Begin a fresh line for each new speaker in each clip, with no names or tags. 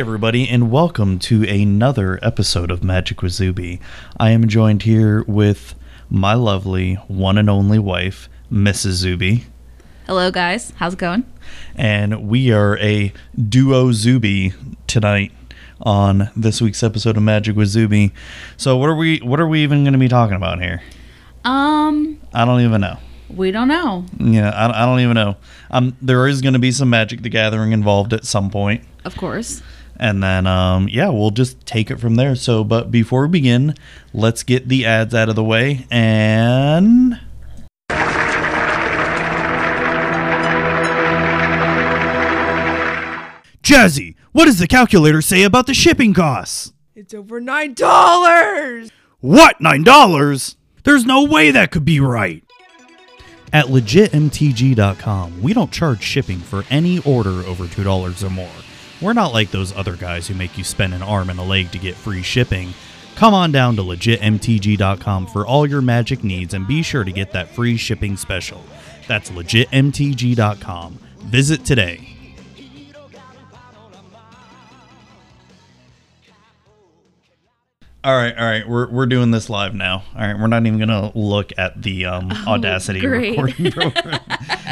Hey, everybody, and welcome to another episode of Magic with Zuby. I am joined here with my lovely one and only wife, Mrs. Zuby,
Hello, guys. How's it going?
and we are a duo Zuby tonight on this week's episode of Magic with Zuby. So, what are we? What are we even going to be talking about here?
Um,
I don't even know.
we don't know.
Yeah, I, I don't even know. Um, there is going to be some Magic the Gathering involved at some point.
Of course.
And then, um, yeah, we'll just take it from there. So, but before we begin, let's get the ads out of the way. And Jazzy, what does the calculator say about the shipping costs?
It's over nine dollars.
What, $9? There's no way that could be right. At legitmtg.com, we don't charge shipping for any order over $2 or more. We're not like those other guys who make you spend an arm and a leg to get free shipping. Come on down to legitmtg.com for all your magic needs and be sure to get that free shipping special. That's legitmtg.com. Visit today. All right, all right. We're we're doing this live now. All right, we're not even gonna look at the um, Audacity
great.
recording program.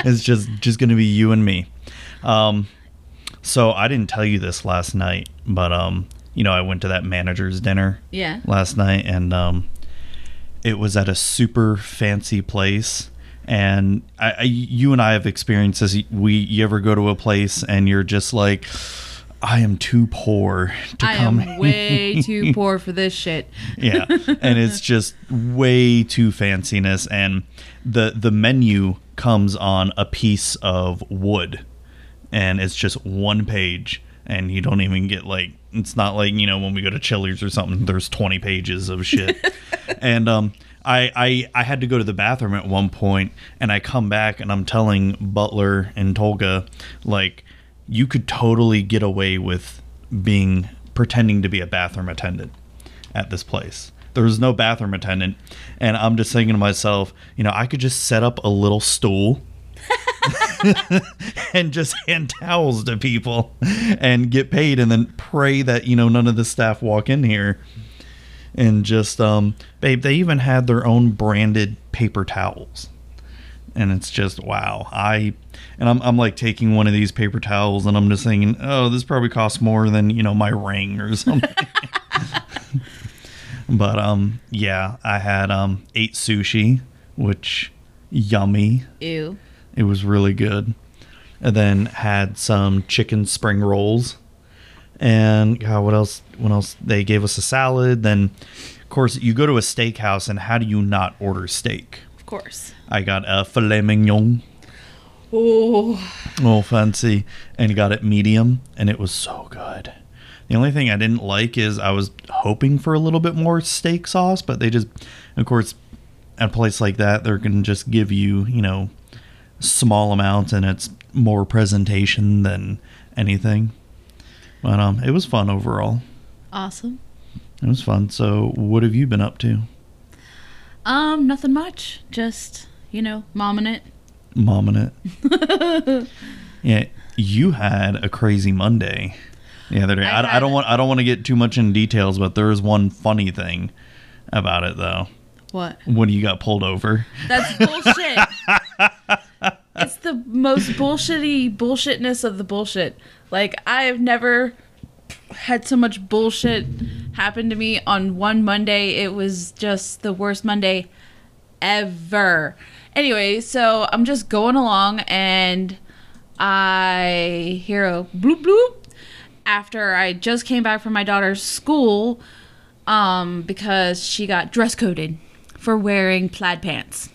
it's just just gonna be you and me. Um, so I didn't tell you this last night, but um, you know, I went to that manager's dinner
Yeah.
last night, and um, it was at a super fancy place. And I, I, you and I have experienced this. We, you ever go to a place and you're just like, I am too poor to come.
I
come.
am way too poor for this shit.
yeah and it's just way too fanciness and the the menu comes on a piece of wood and it's just one page and you don't even get like it's not like you know when we go to Chili's or something there's 20 pages of shit and um I, I I had to go to the bathroom at one point and I come back and I'm telling Butler and Tolga like you could totally get away with being pretending to be a bathroom attendant at this place. There was no bathroom attendant, and I'm just thinking to myself, you know, I could just set up a little stool and just hand towels to people and get paid, and then pray that you know none of the staff walk in here. And just, um, babe, they even had their own branded paper towels, and it's just wow. I and I'm I'm like taking one of these paper towels, and I'm just thinking, oh, this probably costs more than you know my ring or something. But um yeah, I had um ate sushi, which yummy.
Ew.
It was really good. And then had some chicken spring rolls. And God, what else what else? They gave us a salad. Then of course you go to a steakhouse and how do you not order steak?
Of course.
I got a filet mignon.
Oh.
Oh, fancy. And got it medium, and it was so good. The only thing I didn't like is I was hoping for a little bit more steak sauce, but they just, of course, at a place like that, they're going to just give you, you know, small amount and it's more presentation than anything. But um, it was fun overall.
Awesome.
It was fun. So, what have you been up to?
Um, nothing much. Just, you know, momming it.
Momming it. yeah, you had a crazy Monday the other day.
I
I, I don't want I don't want to get too much in details, but there is one funny thing about it though.
What?
When you got pulled over,
That's bullshit. It's the most bullshitty bullshitness of the bullshit. Like I have never had so much bullshit happen to me on one Monday. It was just the worst Monday ever. Anyway, so I'm just going along and I hear a bloop bloop after I just came back from my daughter's school um, because she got dress coded for wearing plaid pants.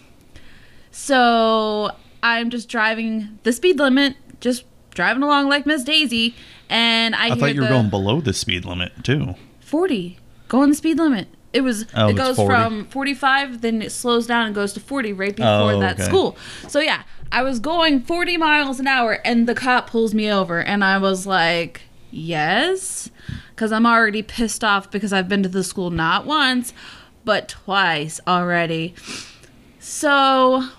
So I'm just driving the speed limit, just driving along like Miss Daisy, and I,
I thought you were going below the speed limit too.
40. Going the speed limit. It was.
Oh,
it goes
40.
from 45, then it slows down and goes to 40 right before
Oh,
that
okay.
school. So yeah, I was going 40 miles an hour, and the cop pulls me over, and I was like, "Yes," because I'm already pissed off because I've been to the school not once, but twice already. So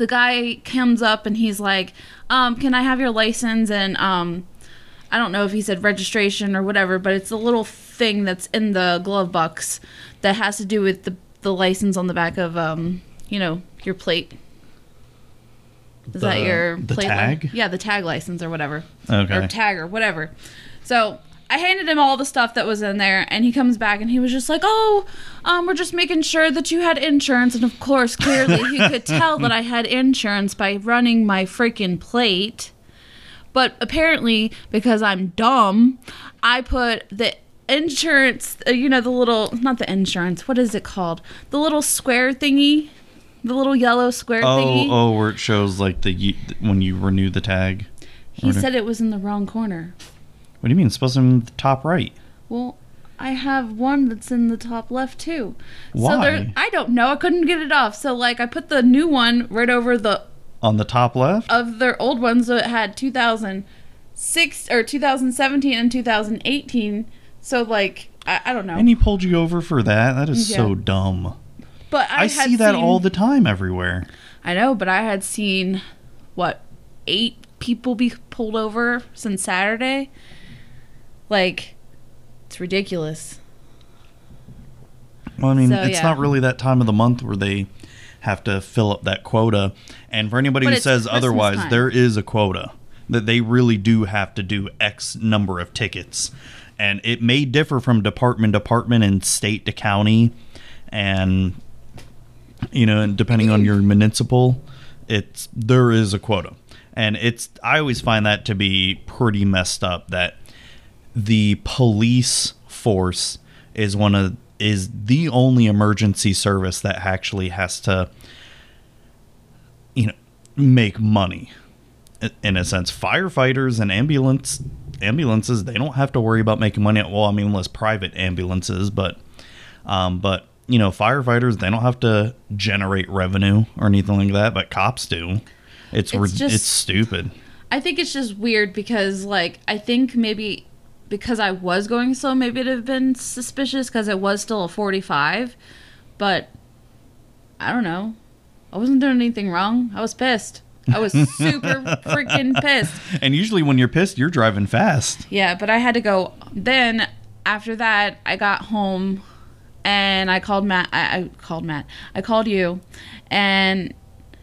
the guy comes up and he's like, um, "Can I have your license and um, I don't know if he said registration or whatever, but it's a little thing that's in the glove box that has to do with the the license on the back of um, you know, your plate. Is that your
the
plate?
tag?
yeah, the tag license or whatever.
Okay.
Or tag or whatever. So I handed him all the stuff that was in there, and he comes back and he was just like, "Oh, um, we're just making sure that you had insurance." And of course, clearly he could tell that I had insurance by running my freaking plate. But apparently, because I'm dumb, I put the insurance, uh, you know, the little, not the insurance, what is it called? The little square thingy, the little yellow square
Oh,
thingy.
oh, where it shows like the when you renew the tag.
he said it was in the wrong corner.
What do you mean? It's supposed to be in the top right.
Well, I have one that's in the top left too. So
Why?
there, I don't know. I couldn't get it off. So like, I put the new one right over the
On the top left?
of their old ones. So it had 2006 or 2017 and 2018. So like, I, I don't know.
and he pulled you over for that? That is so dumb.
but I,
I, see that
seen-
all the time everywhere.
I know, but I had seen what eight people be pulled over since Saturday. Like, it's ridiculous.
Well, I mean,
So,
it's
yeah.
not really that time of the month where they have to fill up that quota. And for anybody
But
who says
Christmas
otherwise,
time.
there is a quota that they really do have to do X number of tickets. And it may differ from department to department and state to county. And, you know, and depending on your municipal, it's there is a quota. And it's I always find that to be pretty messed up that the police force is one of is the only emergency service that actually has to you know make money. In a sense firefighters and ambulance ambulances they don't have to worry about making money. Well i mean unless private ambulances but um but you know firefighters they don't have to generate revenue or anything like that but cops do. It's
It's
it's,
just-
it's stupid.
I think it's just weird because, like, I think maybe because I was going slow, maybe it'd have been suspicious because it was still a 45. But I don't know. I wasn't doing anything wrong. I was pissed. I was super freaking pissed.
and usually when you're pissed you're driving fast
Yeah, but I had to go. Then after that, I got home and I called Matt. I, I called Matt. I called you, and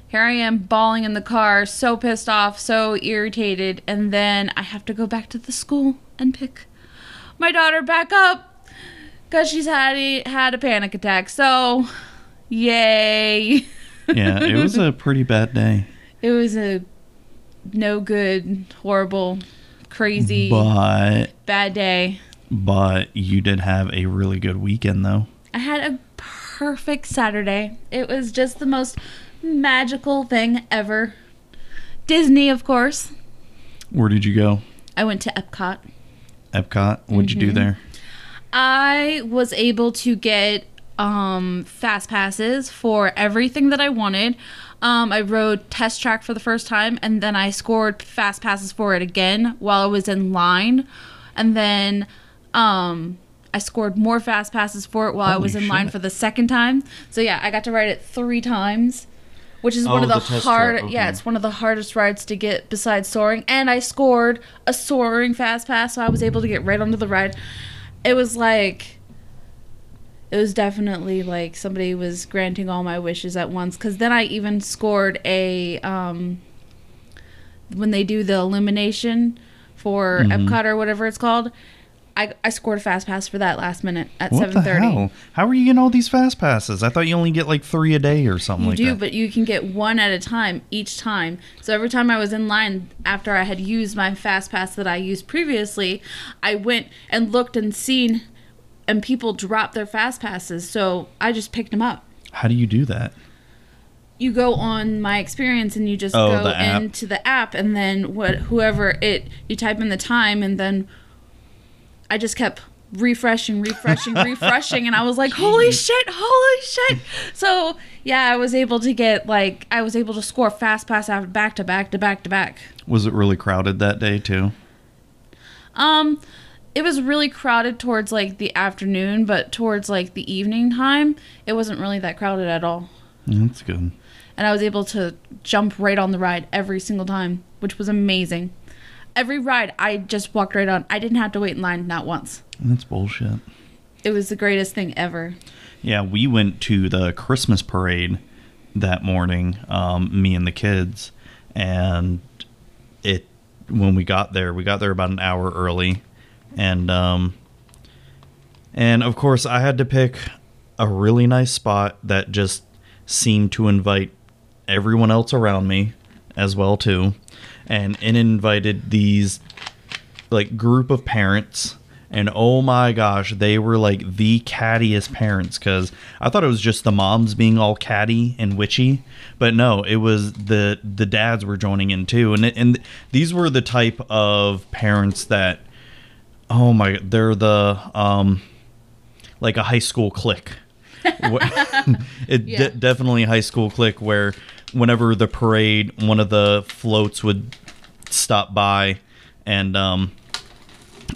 here I am bawling in the car, so pissed off, so irritated. And then I have to go back to the school and pick my daughter back up because she's had a, had a panic attack. So, yay!
yeah it was a pretty bad day
It was a no good, horrible, crazy,
but
bad day.
but you did have a really good weekend though
I had a perfect Saturday. It was just the most magical thing ever. Disney, of course.
where did you go
I went to Epcot.
Epcot what'd you do there?
I was able to get um, fast passes for everything that I wanted. Um, I rode Test Track for the first time, and then I scored fast passes for it again while I was in line, and then um, I scored more fast passes for it while I was in line for the second time. So yeah, I got to ride it three times, which is one
Oh,
of the,
the
hard.
Track,
Yeah, it's one of the hardest rides to get besides Soarin'. And I scored a Soarin' fast pass, so I was able to get right onto the ride. It was like it was definitely like somebody was granting all my wishes at once because then i even scored a um when they do the illumination for
Mm-hmm.
epcot or whatever it's called I, I scored a fast pass for that last minute at
what the
7.30
hell? How are you getting all these fast passes? I thought you only get like three a day or something
you
like
do
that.
but you can get one at a time each time. So every time i was in line after i had used my fast pass that i used previously i went and looked and seen and people dropped their fast passes. So i just picked them up.
How do you do that?
You go on my experience and you just
Oh,
go
the
into the app and then what whoever it you type in the time and then I just kept refreshing, refreshing, refreshing and I was like, "Holy shit, holy shit." So, yeah, I was able to get like I was able to score fast pass after back to back to back to back.
was it really crowded that day too
Um it was really crowded towards like the afternoon, but towards like the evening time, it wasn't really that crowded at all.
that's good
and I was able to jump right on the ride every single time, which was amazing. Every ride I just walked right on. I didn't have to wait in line not once.
That's bullshit.
It was the greatest thing ever.
Yeah, we went to the Christmas parade that morning, um, me and the kids, and it when we got there, we got there about an hour early, and um, and of course I had to pick a really nice spot that just seemed to invite everyone else around me as well too, and it invited these like group of parents. And oh my gosh they were like the cattiest parents because i thought it was just the moms being all catty and witchy. But no it was the the dads were joining in too. And and these were the type of parents that oh my they're the um like a high school clique. It
Yeah.
de- definitely high school clique where whenever the parade one of the floats would stop by and um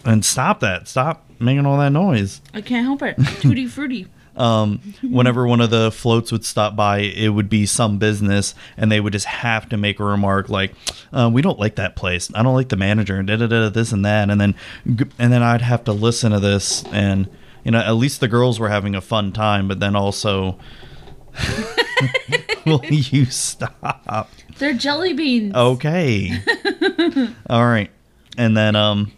and stop that stop making all that noise
I can't help it. Tutti fruity.
um whenever one of the floats would stop by it would be some business and they would just have to make a remark like uh, we don't like that place i don't like the manager and da da da this and that and then and then i'd have to listen to this and you know at least the girls were having a fun time but then also will you stop
They're jelly beans.
Okay. All right. And then um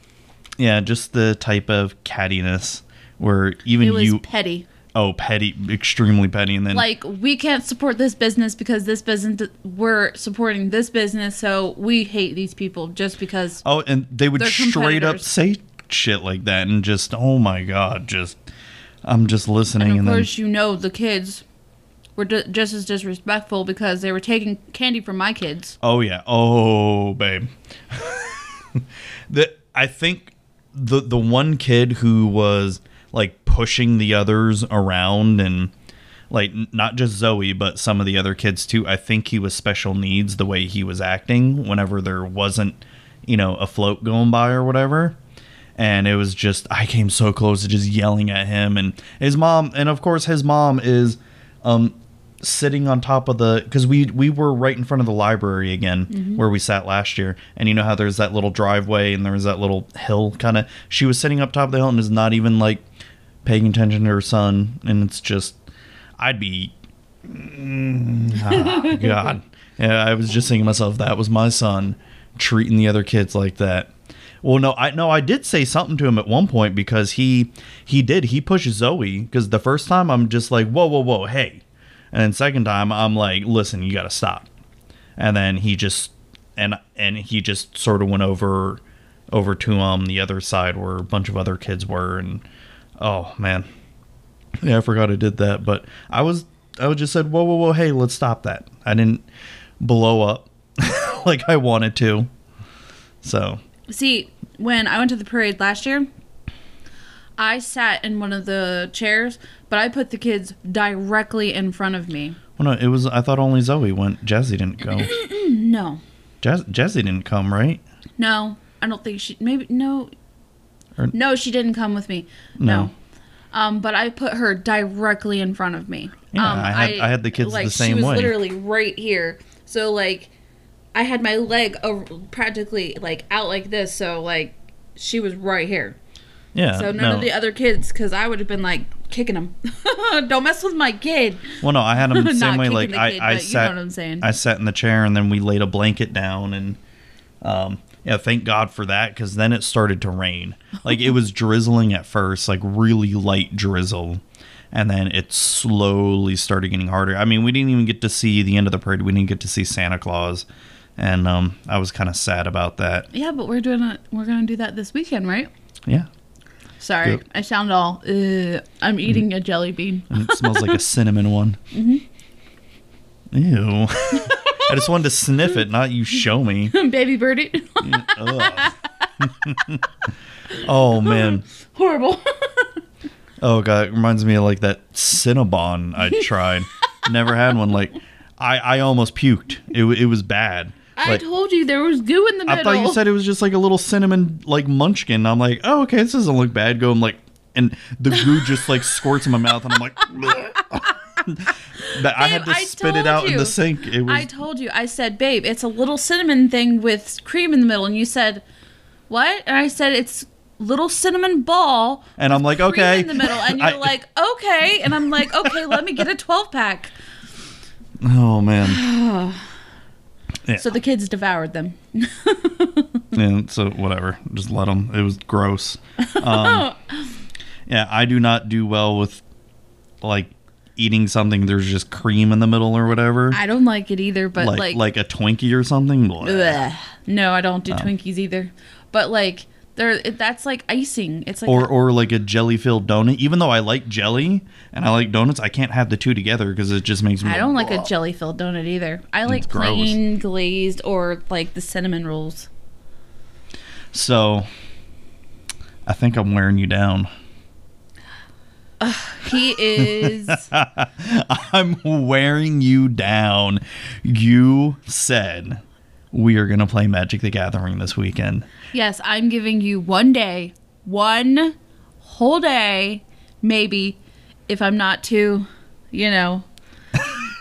yeah, just the type of cattiness where even
it was
you
petty.
oh petty extremely petty and then
Like we can't support this business because this business we're supporting this business, so we hate these people just because.
oh and they would straight up say shit like that and just oh my god, just I'm just listening
And
and,
of
then
course, you know the kids were d- just as disrespectful because they were taking candy from my kids.
Oh yeah. Oh babe. the I think the the one kid who was like pushing the others around and like not just Zoe but some of the other kids too. I think he was special needs the way he was acting whenever there wasn't, you know, a float going by or whatever. And it was just I came so close to just yelling at him and his mom and of course his mom is um sitting on top of the because we we were right in front of the library again where we sat last year. And you know how there's that little driveway and there's that little hill kind of she was sitting up top of the hill and is not even like paying attention to her son. And it's just i'd be Mm, ah, god. Yeah i was just thinking to myself that was my son treating the other kids like that. Well no i no i did say something to him at one point because he he did. He pushed zoe because the first time i'm just like whoa whoa whoa hey and then second time I'm like, listen, you got to stop. And then he just and and he just sort of went over over to um the other side where a bunch of other kids were and oh man. Yeah, I forgot I did that, but I was I was just said, "Whoa, whoa, whoa, hey, let's stop that." I didn't blow up like I wanted to. So,
See, when I went to the parade last year, I sat in one of the chairs, but I put the kids directly in front of me.
well, no, it was I thought only Zoe went. Jazzy didn't go.
No,
Jazz, Jazzy didn't come, right?
no, I don't think she. Maybe no,
Or-
no, she didn't come with me.
No.
No. Um, but I put her directly in front of me.
Yeah,
um,
I had- I had the kids the
like,
same
She was
way.
literally right here. So like, I had my leg over, practically like out like this. So like, she was right here.
Yeah.
So none
no.
of the other kids, because I would have been like kicking them. Don't mess with my kid.
Well, no, I had them the same way. Like I,
kid,
I
but you
sat,
know what I'm saying.
I sat in the chair, and then we laid a blanket down, and um, yeah, thank God for that, because then it started to rain. Like it was drizzling at first, like really light drizzle, and then it slowly started getting harder. I mean, we didn't even get to see the end of the parade. We didn't get to see Santa Claus, and um, I was kind of sad about that.
Yeah, but we're doing it. We're gonna do that this weekend, right?
Yeah,
Sorry,
Yep.
I sound all. Uh, I'm eating mm. a jelly bean.
and it smells like a cinnamon one. Mm-hmm. Ew. I just wanted to sniff it, not you show me.
Baby birdie.
Oh man.
Horrible.
Oh god, it reminds me of like that Cinnabon I tried. Never had one. Like I, I almost puked. It, it was bad.
I
Like,
told you there was goo in the middle.
I thought you said it was just like a little cinnamon like munchkin. I'm like, oh okay, this doesn't look bad. Go, I'm like, and the goo just like squirts in my mouth, and I'm like, that I had to
I
spit it out in the sink. It was
I told you. I said, babe, it's a little cinnamon thing with cream in the middle, and you said, what? And I said, it's little cinnamon ball.
And I'm like, okay.
In the middle. And you're
I-
like, okay. And I'm like, okay, let me get a 12 pack.
Oh man. yeah.
So the kids devoured them.
and So whatever. Just let them. It was gross. Um, yeah, I do not do well with like eating something. There's just cream in the middle or whatever.
I don't like it either, but
like,
like,
like a Twinkie or something.
No, I don't do
Oh.
Twinkies either. But like, there, that's like icing. It's like
Or or like a jelly filled donut. Even though I like jelly and I like donuts, I can't have the two together because it just makes me.
I don't like a jelly filled donut either. I like
It's gross.
plain glazed or like the cinnamon rolls.
So, I think I'm wearing you down.
He is.
I'm wearing you down. You said we are going to play Magic the Gathering this weekend.
yes, I'm giving you one day, one whole day, maybe, if I'm not too, you know.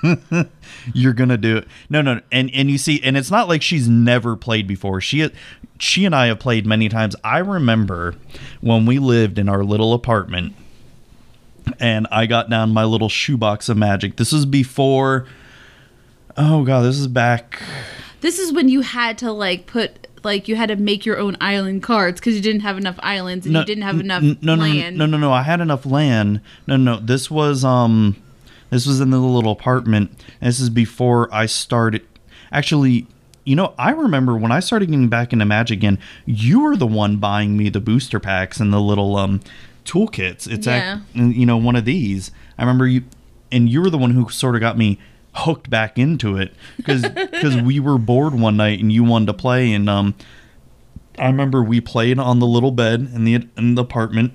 You're going to do it. No, no. And and you see and it's not like she's never played before. She she and I have played many times. I remember when we lived in our little apartment and I got down my little shoebox of magic. This was before Oh god, this is back
This is when you had to like put like you had to make your own island cards because you didn't have enough islands and you didn't have enough
n- no, no,
land.
No, no, no, no. I had enough land. No, no. This was um, this was in the little apartment. This is before I started. Actually, you know, I remember when I started getting back into Magic again. You were the one buying me the booster packs and the little um toolkits. It's
Yeah.
you know one of these. I remember you, and you were the one who sort of got me hooked back into it because because we were bored one night and you wanted to play and um I remember we played on the little bed in the in the apartment.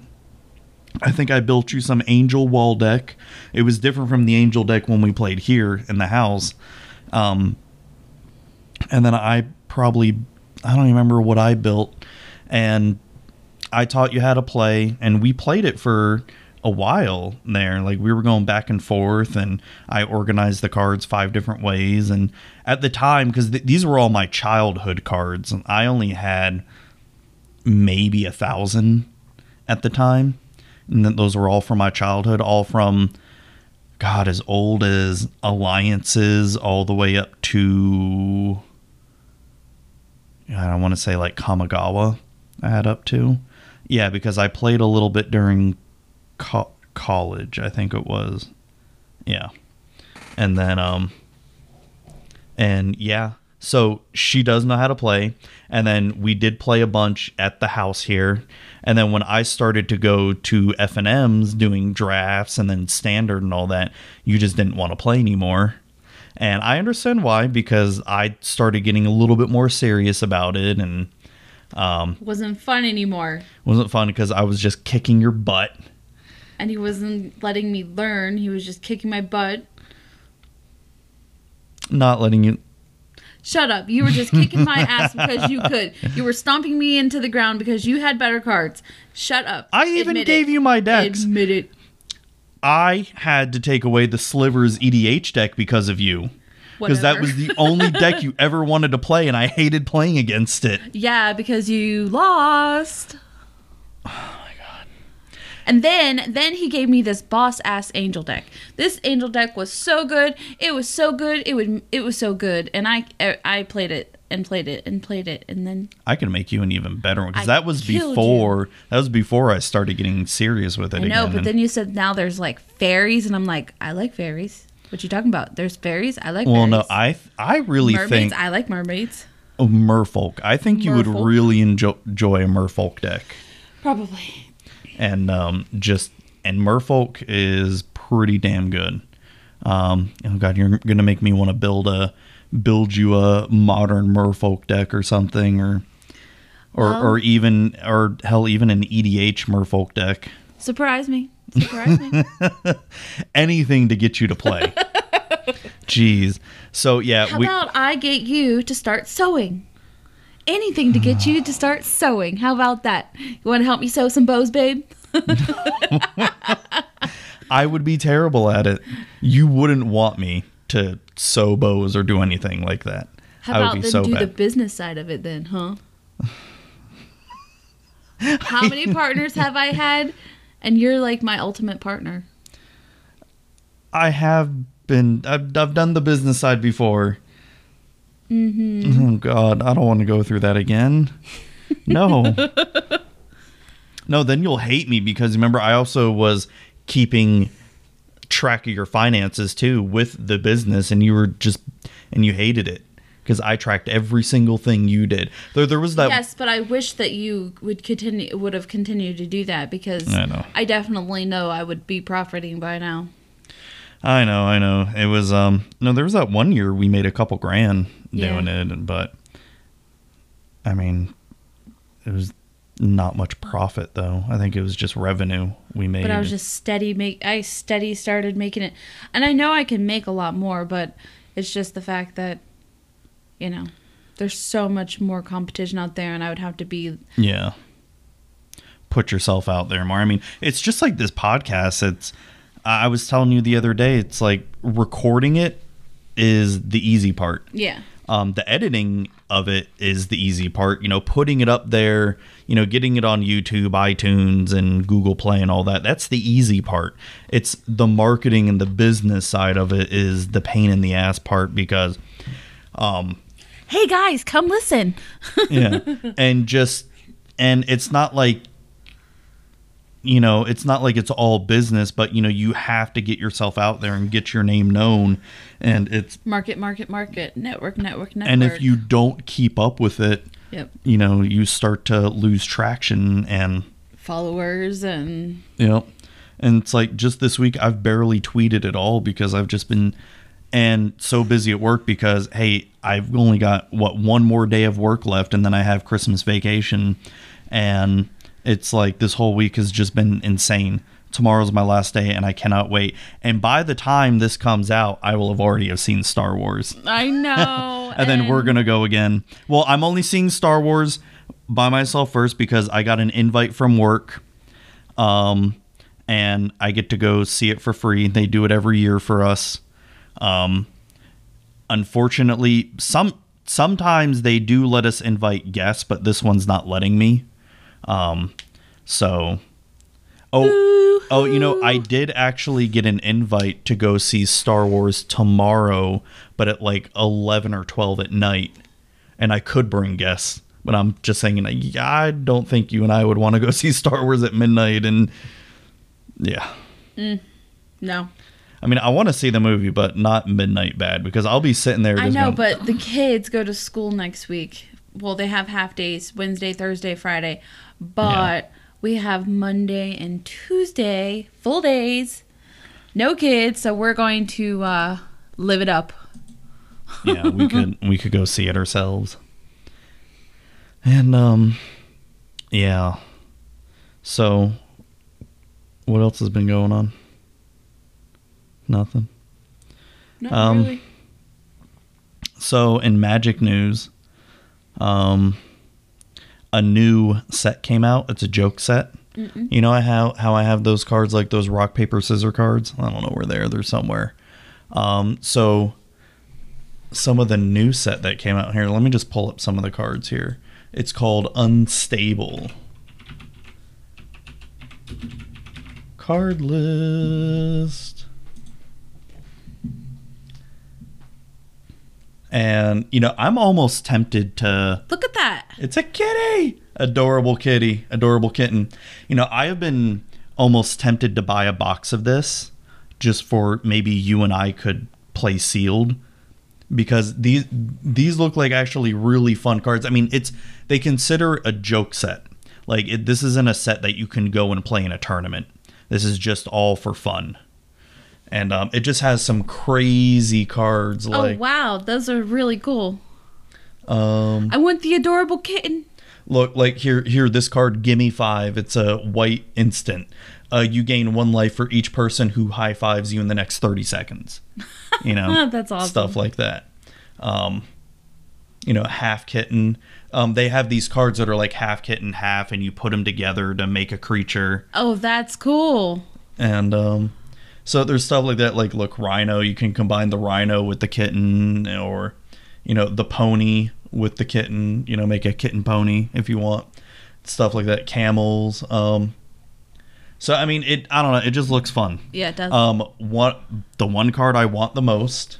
I think I built you some angel wall deck. It was different from the angel deck when we played here in the house. Um, and then I probably I don't remember what I built, and I taught you how to play, and we played it for a while there. Like we were going back and forth, and I organized the cards five different ways. And at the time, because th- these were all my childhood cards, and I only had maybe a thousand at the time, and then those were all from my childhood, all from God as old as alliances, all the way up to I don't want to say like Kamigawa. I had up to, yeah, because I played a little bit during co- college. I think it was, yeah, and then um, and yeah, so she does know how to play, and then we did play a bunch at the house here, and then when I started to go to F and M's doing drafts and then standard and all that, you just didn't want to play anymore. And I understand why because I started getting a little bit more serious about it and um,
wasn't fun anymore.
wasn't fun because I was just kicking your butt.
And he wasn't letting me learn. He was just kicking my butt.
Not letting you.
Shut up. You were just kicking my ass because you could. You were stomping me into the ground because you had better cards. Shut up.
I even
Admit
gave
it.
you my decks.
Admit it.
I had to take away the Slivers EDH deck because of you. Because that was the only deck you ever wanted to play, and I hated playing against it.
Yeah, because you lost. And then then he gave me this boss ass angel deck. This angel deck was so good. It was so good. It would it was so good. And I I played it and played it and played it and then
I can make you an even better one because that was before that was before I started getting serious with it
I know,
again.
but then you said now there's like fairies and I'm like, I like fairies. What you talking about? There's fairies? I like
well,
fairies.
no, I I really
mermaids,
think
I like mermaids.
oh, Merfolk. I think you would really enjoy, enjoy a Merfolk deck,
Probably.
And um, just and Merfolk is pretty damn good. Um, oh god, you're gonna make me want to build a build you a modern Merfolk deck or something, or or
Well-
or even or hell, even an EDH Merfolk deck.
Surprise me. Surprise me.
Anything to get you to play. Jeez. So yeah,
How
we
about I get you to start sewing? Anything to get you to start sewing. How about that? You want to help me sew some bows, babe?
I would be terrible at it. You wouldn't want me to sew bows or do anything like that.
How about then
so
do
bad.
the business side of it then, huh? How many partners have I had? And you're like my ultimate partner.
I have been. I've, I've done the business side before.
Mm-hmm.
Oh God, I don't want to go through that again. No. no, then you'll hate me because remember I also was keeping track of your finances too with the business, and you were just and you hated it because I tracked every single thing you did. There, there was that.
yes, but I wish that you would continue would have continued to do that because
I know.
I definitely know I would be profiting by now.
I know, I know. It was um no, there was that one year we made a couple grand
Yeah.
doing it, but I mean, it was not much profit though. I think it was just revenue we made.
But I was just steady make I steady started making it. And I know I can make a lot more, but it's just the fact that you know, there's so much more competition out there and I would have to be
yeah. Put yourself out there more. I mean, it's just like this podcast. It's I was telling you the other day, it's like recording it is the easy part.
yeah.
Um, the editing of it is the easy part you know putting it up there you know getting it on youtube itunes and google play and all that. That's the easy part. It's the marketing and the business side of it is the pain in the ass part because um
Hey guys, come listen.
yeah. And just and it's not like you know it's not like it's all business but you know you have to get yourself out there and get your name known and it's
Market, market, market. Network, network, network.
and if you don't keep up with it
Yep.
you know you start to lose traction and
Followers and
you know and it's like just this week i've barely tweeted at all because i've just been and so busy at work because hey i've only got what one more day of work left and then i have christmas vacation and it's like this whole week has just been insane tomorrow's my last day and i cannot wait and by the time this comes out i will have already have seen star wars
I know.
and then we're gonna go again. Well, I'm only seeing Star Wars by myself first because I got an invite from work, um, and I get to go see it for free. They do it every year for us. Um, unfortunately, some sometimes they do let us invite guests, but this one's not letting me. Um, so, oh, oh, you know, I did actually get an invite to go see Star Wars tomorrow, but at like eleven or twelve at night, and I could bring guests. But I'm just saying, yeah, I don't think you and I would want to go see Star Wars at midnight, and yeah.
No.
I mean, I want to see the movie, but not midnight bad because I'll be sitting there.
I know,
going,
but the kids go to school next week. Well, they have half days Wednesday, Thursday, Friday. But we have Monday and Tuesday, full days. No kids, so we're going to uh, live it up.
yeah, we could we could go see it ourselves. And um, yeah. So, what else has been going on? Nothing.
Not
Um,
really.
So in Magic news, um, a new set came out. It's a joke set. You know how how I have those cards like those rock paper scissor cards. I don't know where they're. They're somewhere. Um, so some of the new set that came out here. Let me just pull up some of the cards here. It's called Unstable. Card list. And you know, I'm almost tempted to
Look at that.
it's a kitty. Adorable kitty. Adorable kitten. You know, I have been almost tempted to buy a box of this just for maybe you and I could play sealed because these these look like actually really fun cards. I mean, it's they consider a joke set. Like it, this isn't a set that you can go and play in a tournament. This is just all for fun. And um, it just has some crazy cards like
oh wow, those are really cool.
um
I want the adorable kitten.
Look, like here, here, this card, gimme five. It's a white instant. Uh, you gain one life for each person who high fives you in the next thirty seconds. You know,
That's awesome.
stuff like that. Um, you know, half kitten. Um, they have these cards that are like half kitten, half, and you put them together to make a creature.
Oh, that's cool.
And um, so there's stuff like that. Like, look, rhino. You can combine the rhino with the kitten, or you know, the pony with the kitten. You know, make a kitten pony if you want. stuff like that, camels. Um, so I mean, it. I don't know. It just looks fun.
Yeah, it does.
Um, what the one card I want the most,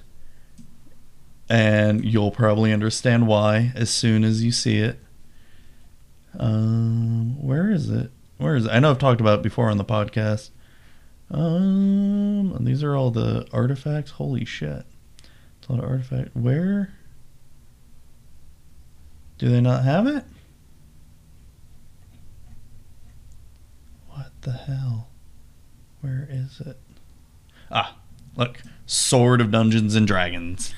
and you'll probably understand why as soon as you see it. Um, where is it? Where is it? I know I've talked about it before on the podcast. Um, these are all the artifacts. Holy shit! It's a lot of artifact. Where? Do they not have it? What the hell? Where is it? Ah, look. Sword of Dungeons and Dragons.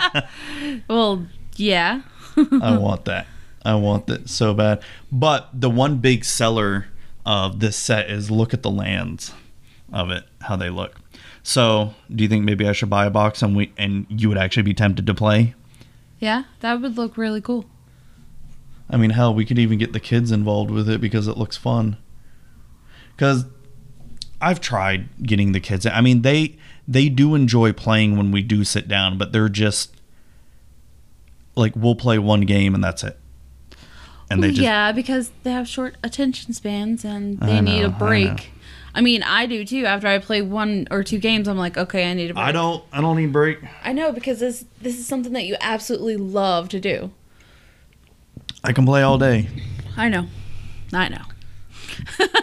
well, yeah.
I want that. I want that so bad. But the one big seller of this set is look at the lands of it, how they look. So, do you think maybe I should buy a box and we and you would actually be tempted to play?
Yeah, that would look really cool.
I mean, hell, we could even get the kids involved with it because it looks fun. Cuz I've tried getting the kids. I mean, they they do enjoy playing when we do sit down, but they're just like we'll play one game and that's it. And they just
yeah, because they have short attention spans and they need a break. I, mean, I do too. After I play one or two games, I'm like, okay, I need a break.
I don't I don't need break.
I know because this this is something that you absolutely love to do.
I can play all day.
I know, I know.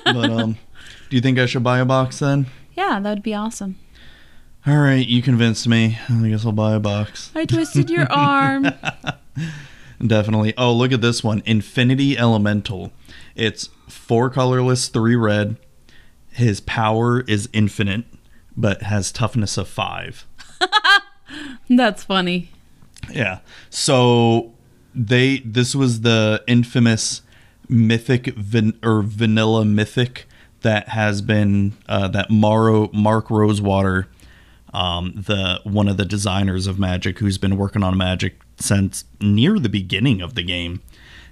But um do you think I should buy a box then?
Yeah, that would be awesome.
All right, you convinced me. I guess I'll buy a box.
I twisted your arm.
Definitely. Oh, look at this one. Infinity Elemental. It's four colorless, three red. His power is infinite, but has toughness of five.
That's funny.
Yeah. So they this was the infamous mythic van, or vanilla mythic that has been uh, that Maro Mark Rosewater, um, the one of the designers of Magic, who's been working on Magic since near the beginning of the game.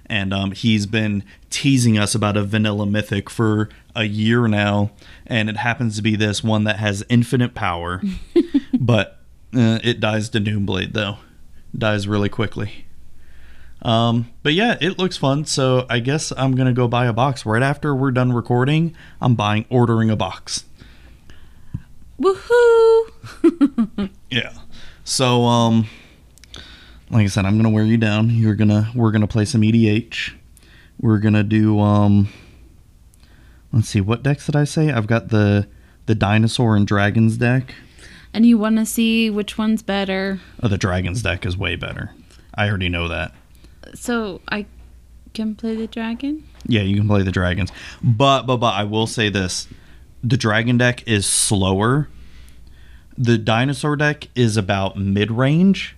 And um, he's been teasing us about a vanilla mythic for a year now, and it happens to be this one that has infinite power, but uh, it dies to Doomblade though, dies really quickly. Um, but yeah, it looks fun. So I guess I'm gonna go buy a box right after we're done recording. I'm buying, ordering a box.
Woohoo!
Yeah. So um, like I said, I'm gonna wear you down. You're gonna we're gonna play some EDH. We're gonna do um. Let's see, what decks did I say? I've got the the dinosaur and dragons deck.
and you want to see which one's better.
Oh, the dragons deck is way better. I already know that.
So I can play the dragon.
Yeah, you can play the dragons. But but but I will say this. The dragon deck is slower. The dinosaur deck is about mid-range.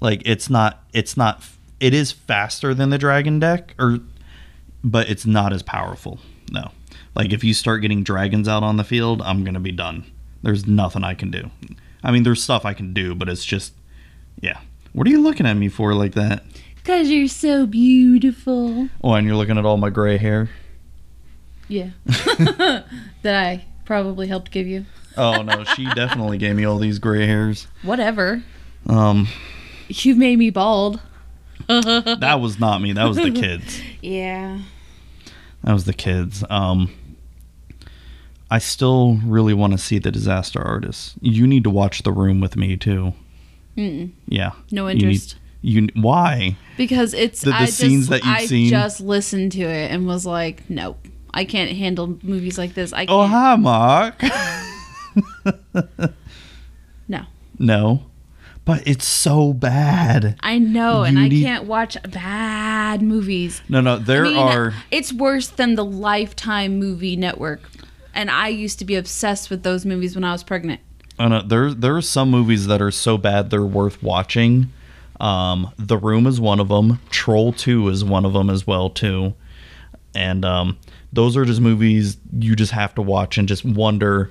Like it's not it's not it is faster than the dragon deck or but it's not as powerful. No. Like if you start getting dragons out on the field, I'm going to be done. There's nothing I can do. I mean, there's stuff I can do, but it's just yeah. What are you looking at me for like that?
Cause you're so beautiful.
Oh, and you're looking at all my gray hair.
Yeah. that I probably helped give you.
Oh no, she definitely gave me all these gray hairs.
Whatever.
Um,
You made me bald.
that was not me. That was the kids.
Yeah.
That was the kids. Um, I still really want to see the disaster artist. You need to watch The Room with me too.
Mm-mm.
Yeah.
No
You need-
interest.
You, why?
because it's
The- the
I
scenes
just,
that you've
I
seen?
just listened to it and was like, nope, I can't handle movies like this. I can't.
Oh hi, Mark.
No,
no, but it's so bad.
I know, and
You
I
need-
can't watch bad movies.
No, no, there
I mean,
are.
It's worse than the Lifetime movie network, and I used to be obsessed with those movies when I was pregnant.
Oh no, there there are some movies that are so bad they're worth watching. Um, The Room is one of them. Troll Two is one of them as well too. And um, those are just movies you just have to watch and just wonder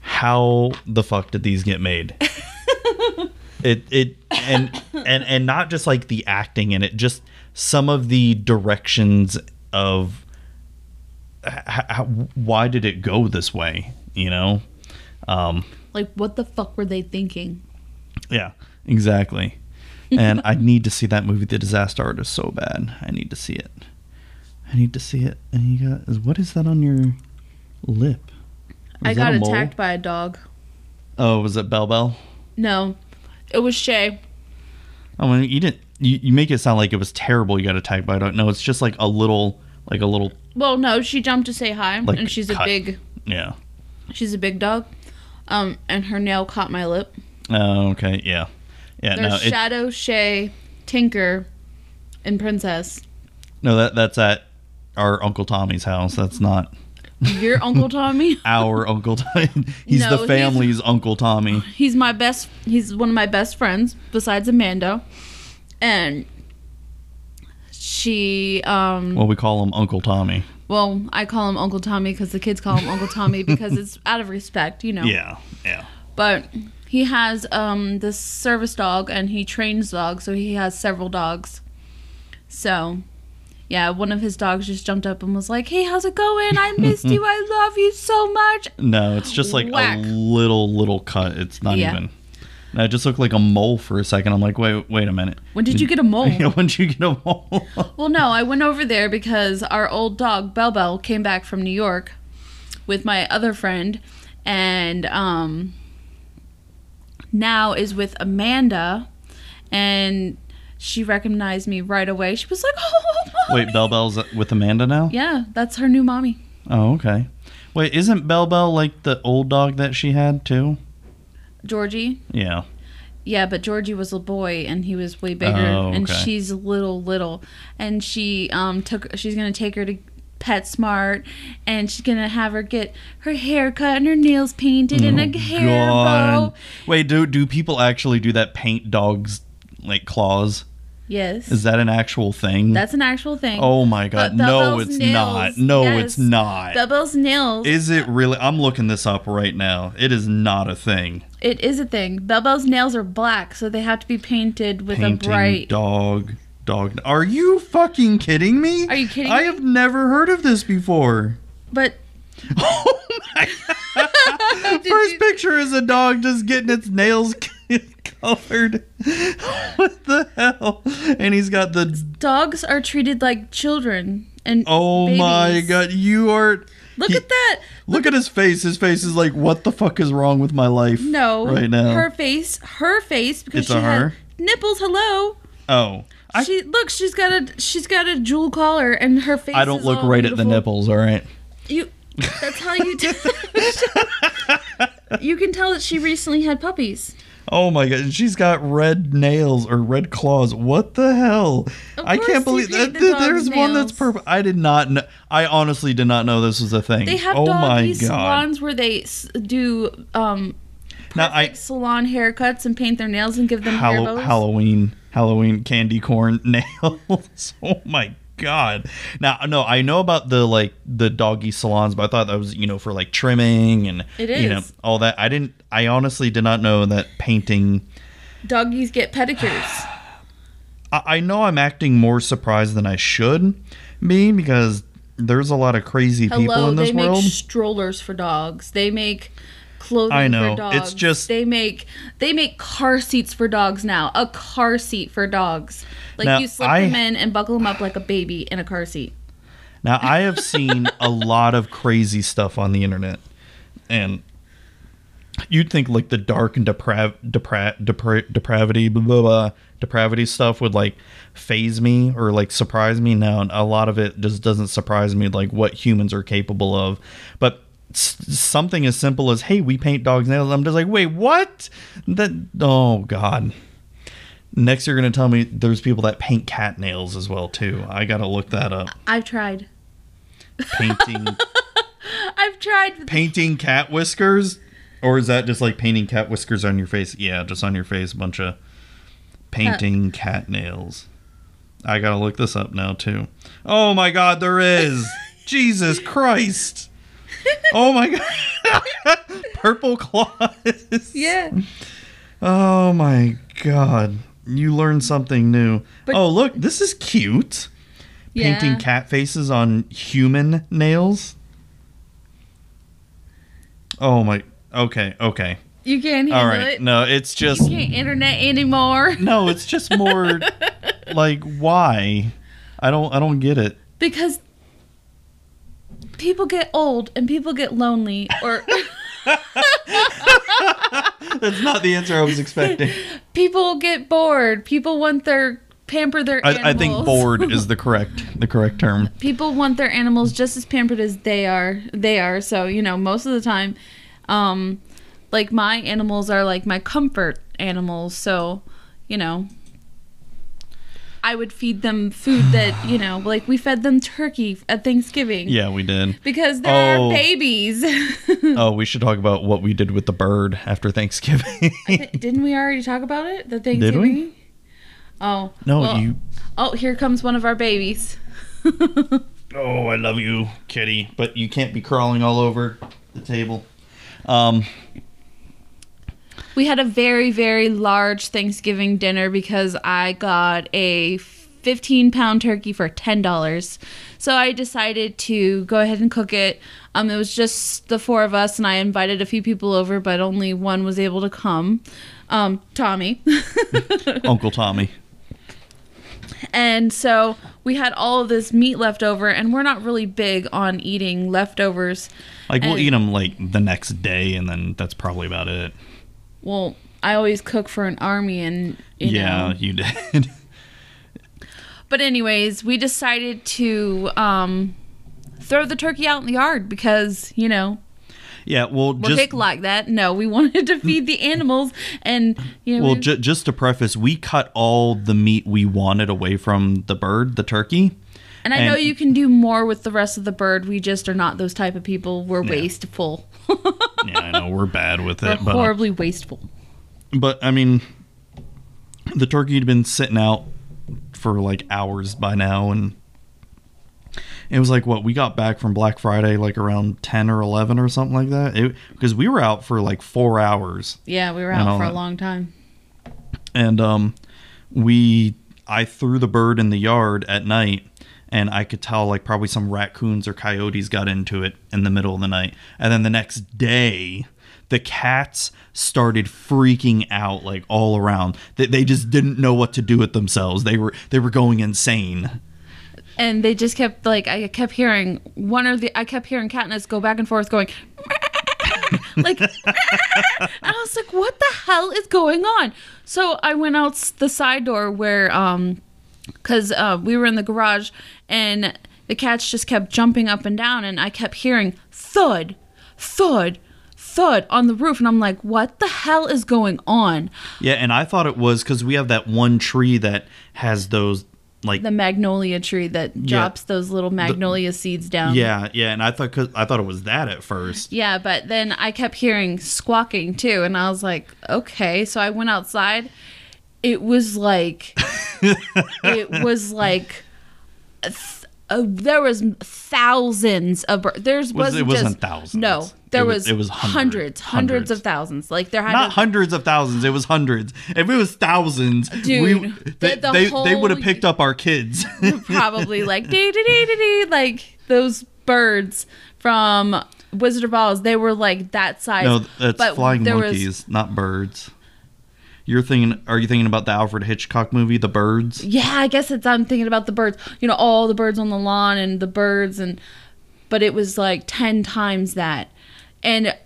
how the fuck did these get made. it it and and and not just like the acting in it, just some of the directions of how, why did it go this way, you know? Um,
Like, what the fuck were they thinking?
yeah, exactly. And I need to see that movie, The Disaster Artist, so bad. I need to see it. I need to see it. And you got what is that on your lip?
I
Was
got attacked by a dog.
Oh, was it Bell Bell?
No, it was Shay.
Oh, well, you didn't. You, you make it sound like it was terrible. You got attacked by don't know. it's just like a little, like a little.
Well, no, she jumped to say hi,
Like
and she's a big,
Yeah.
she's a big dog. Um, and her nail caught my lip.
Oh, okay. Yeah. Yeah.
There's
no, it,
Shadow, Shay, Tinker, and Princess.
no. That that's at our Uncle Tommy's house. That's not
Your Uncle Tommy.
our Uncle Tommy. He's
No,
the
he's-
family's Uncle Tommy.
He's my best. He's one of my best friends besides Amanda, and she. Um,
Well, we call him Uncle Tommy.
well, I call him Uncle Tommy because the kids call him Uncle Tommy because it's out of respect, you know.
Yeah. Yeah.
But he has um this service dog and he trains dogs, so he has several dogs. So, yeah, one of his dogs just jumped up and was like, "Hey, how's it going? I missed you. I love you so much."
No, it's just like
Whack.
a little little cut. It's not
Yeah.
even. No, it just looked like a mole for a second. I'm like, wait, wait a minute.
When did you get a mole?
Yeah, when did you get a mole?
Well, no, I went over there because our old dog Bell Bell came back from New York with my other friend, and um, now is with Amanda, and she recognized me right away. She was like, "Oh,
wait,
mommy."
Bell Bell's with Amanda now?
Yeah, that's her new mommy.
Oh, okay. Wait, isn't Bell Bell like the old dog that she had too?
Georgie.
Yeah.
Yeah, but Georgie was a boy and he was way bigger
Oh,
and
okay.
she's little little and she um took she's going to take her to PetSmart and she's going to have her get her hair cut and her nails painted and a hair bow.
Wait, do do people actually do that? Paint dogs like claws?
Yes.
Is that an actual thing?
That's an actual thing.
oh my god!
But
No, it's
nails,
not. No,
yes.
it's not.
Bell Bell's nails.
Is it really? I'm looking this up right now. It is not a thing.
it is a thing. Bell Bell's nails are black, so they have to be painted with
Painting
a bright
dog. Dog. Are you fucking kidding me?
Are you kidding
I
me?
have never heard of this before.
But
Oh my
god.
First
you-
picture is a dog just getting its nails colored. what the hell? And he's got the.
dogs are treated like children and
Oh my god! You are.
Look
he-
at that.
Look at his face. His face is like, what the fuck is wrong with my life?
No,
Right now.
her face, her face, because
It's
she
a
had
her?
nipples. Hello,
oh. I,
she look. She's got a she's got a jewel collar, and her face.
I don't look
all
right at the
beautiful.
nipples, alright?
You. That's how you. T- you can tell that she recently had puppies.
Oh my god, she's got red nails or red claws. What the hell?
Of
I can't believe that.
the
There's one that's purple. I did not know. I honestly did not know this was a thing.
They have
oh my
doggy
god.
salons where they s- do um
Now I
salon haircuts and paint their nails and give them hair bows.
Halloween Halloween candy corn nails. oh my god. Now no, I know about the like the doggy salons, but I thought that was, you know, for like trimming and
It
you know, all that. I didn't I honestly did not know that painting
Doggies get pedicures.
I I know I'm acting more surprised than I should be because there's a lot of crazy people in this
they make
world.
strollers for dogs. They make clothing
I know,
for dogs.
it's just-
they make they make car seats for dogs now. A car seat for dogs. Like
Now,
you slip
I-
them in and buckle them up like a baby in a car seat.
Now I have seen a lot of crazy stuff on the internet, and you'd think like the dark and deprav- depra- depra- depravity, blah, blah, blah, depravity stuff would like phase me or like surprise me. Now a lot of it just doesn't surprise me, like what humans are capable of. But something as simple as hey, we paint dogs' nails. I'm just like, wait, what? That oh god. Next, you're gonna tell me there's people that paint cat nails as well too. I gotta look that up.
I've tried.
Painting
I've tried.
Painting cat whiskers or is that just like painting cat whiskers on your face yeah just on your face a bunch of painting cat nails i gotta look this up now too oh my god there is jesus christ oh my god. Purple claws.
Yeah.
oh my god. You learned something new.
But-
oh look this is cute. Painting
Yeah.
cat faces on human nails. Oh my okay okay.
You can't handle
all right
it.
no it's just You
can't internet anymore.
no it's just more like why? I don't i don't get it.
Because people get old and people get lonely or
That's not the answer I was expecting.
people get bored. People want their pamper their animals.
I, I think bored is the correct the correct term.
people want their animals just as pampered as they are they are so you know most of the time um like my animals are like my comfort animals so you know i would feed them food that you know like we fed them turkey at thanksgiving
Yeah, we did.
because they're
Oh.
babies
Oh, we should talk about what we did with the bird after Thanksgiving.
didn't we already talk about it the Thanksgiving.
Did we?
oh
no,
well-
you.
oh here comes one of our babies
Oh, I love you, kitty, but you can't be crawling all over the table. Um,
We had a very, very large Thanksgiving dinner because I got a 15 pound turkey for $10. So I decided to go ahead and cook it. Um, it was just the four of us, and I invited a few people over, but only one was able to come. Um, Tommy.
Uncle Tommy.
and so we had all of this meat left over, and we're not really big on eating leftovers.
Like we'll eat them like the next day, and then that's probably about it.
Well, I always cook for an army, and you
yeah,
know,
you did.
But anyways, we decided to um, throw the turkey out in the yard because you know
yeah, well,
we're
just
like that. No, we wanted to feed the animals, and you know,
well,
we-
ju- just to preface, we cut all the meat we wanted away from the bird, the turkey.
and I know you can do more with the rest of the bird. We just are not those type of people. We're wasteful.
Yeah, I know we're bad with it, but uh,
horribly wasteful.
but I mean, the turkey had been sitting out for like hours by now, and it was like what we got back from Black Friday like around ten or eleven or something like that. Because we were out for like four hours,
Yeah, we were out for a long time.
and um, we I threw the bird in the yard at night. And I could tell, like, probably some raccoons or coyotes got into it in the middle of the night. And then the next day, the cats started freaking out, like, all around. They, they just didn't know what to do with themselves. They were they were going insane.
And they just kept like I kept hearing one or the I kept hearing Katniss go back and forth going like and I was like what the hell is going on? So I went out the side door where um cuz uh we were in the garage and the cats just kept jumping up and down and I kept hearing thud thud thud on the roof and I'm like what the hell is going on?
Yeah, and I thought it was because we have that one tree that has those, like,
The magnolia tree that drops those little magnolia seeds down.
yeah, yeah. And I thought, cause I thought it was that at first.
Yeah, but then I kept hearing squawking too, and I was like, okay. So I went outside. It was like, it was like, th- uh, there was thousands of birds. There's
Was- it wasn't
just,
thousands.
No, there
It was-
was,
it was
hundreds,
hundreds,
hundreds, of thousands. Like there had
Not
to,
hundreds of thousands. It was hundreds. If it was thousands, we,
Dude,
they,
the- the
they, they would have picked up our kids.
probably like dee dee dee dee dee, like those birds from Wizard of Oz. They were like that size.
no, that's
but
flying
there was-
monkeys, not birds. You're thinking? Are you thinking about the Alfred Hitchcock movie, The Birds?
Yeah, I guess it's I'm thinking about the birds. You know, all the birds on the lawn and the birds and but it was like 10 times that. And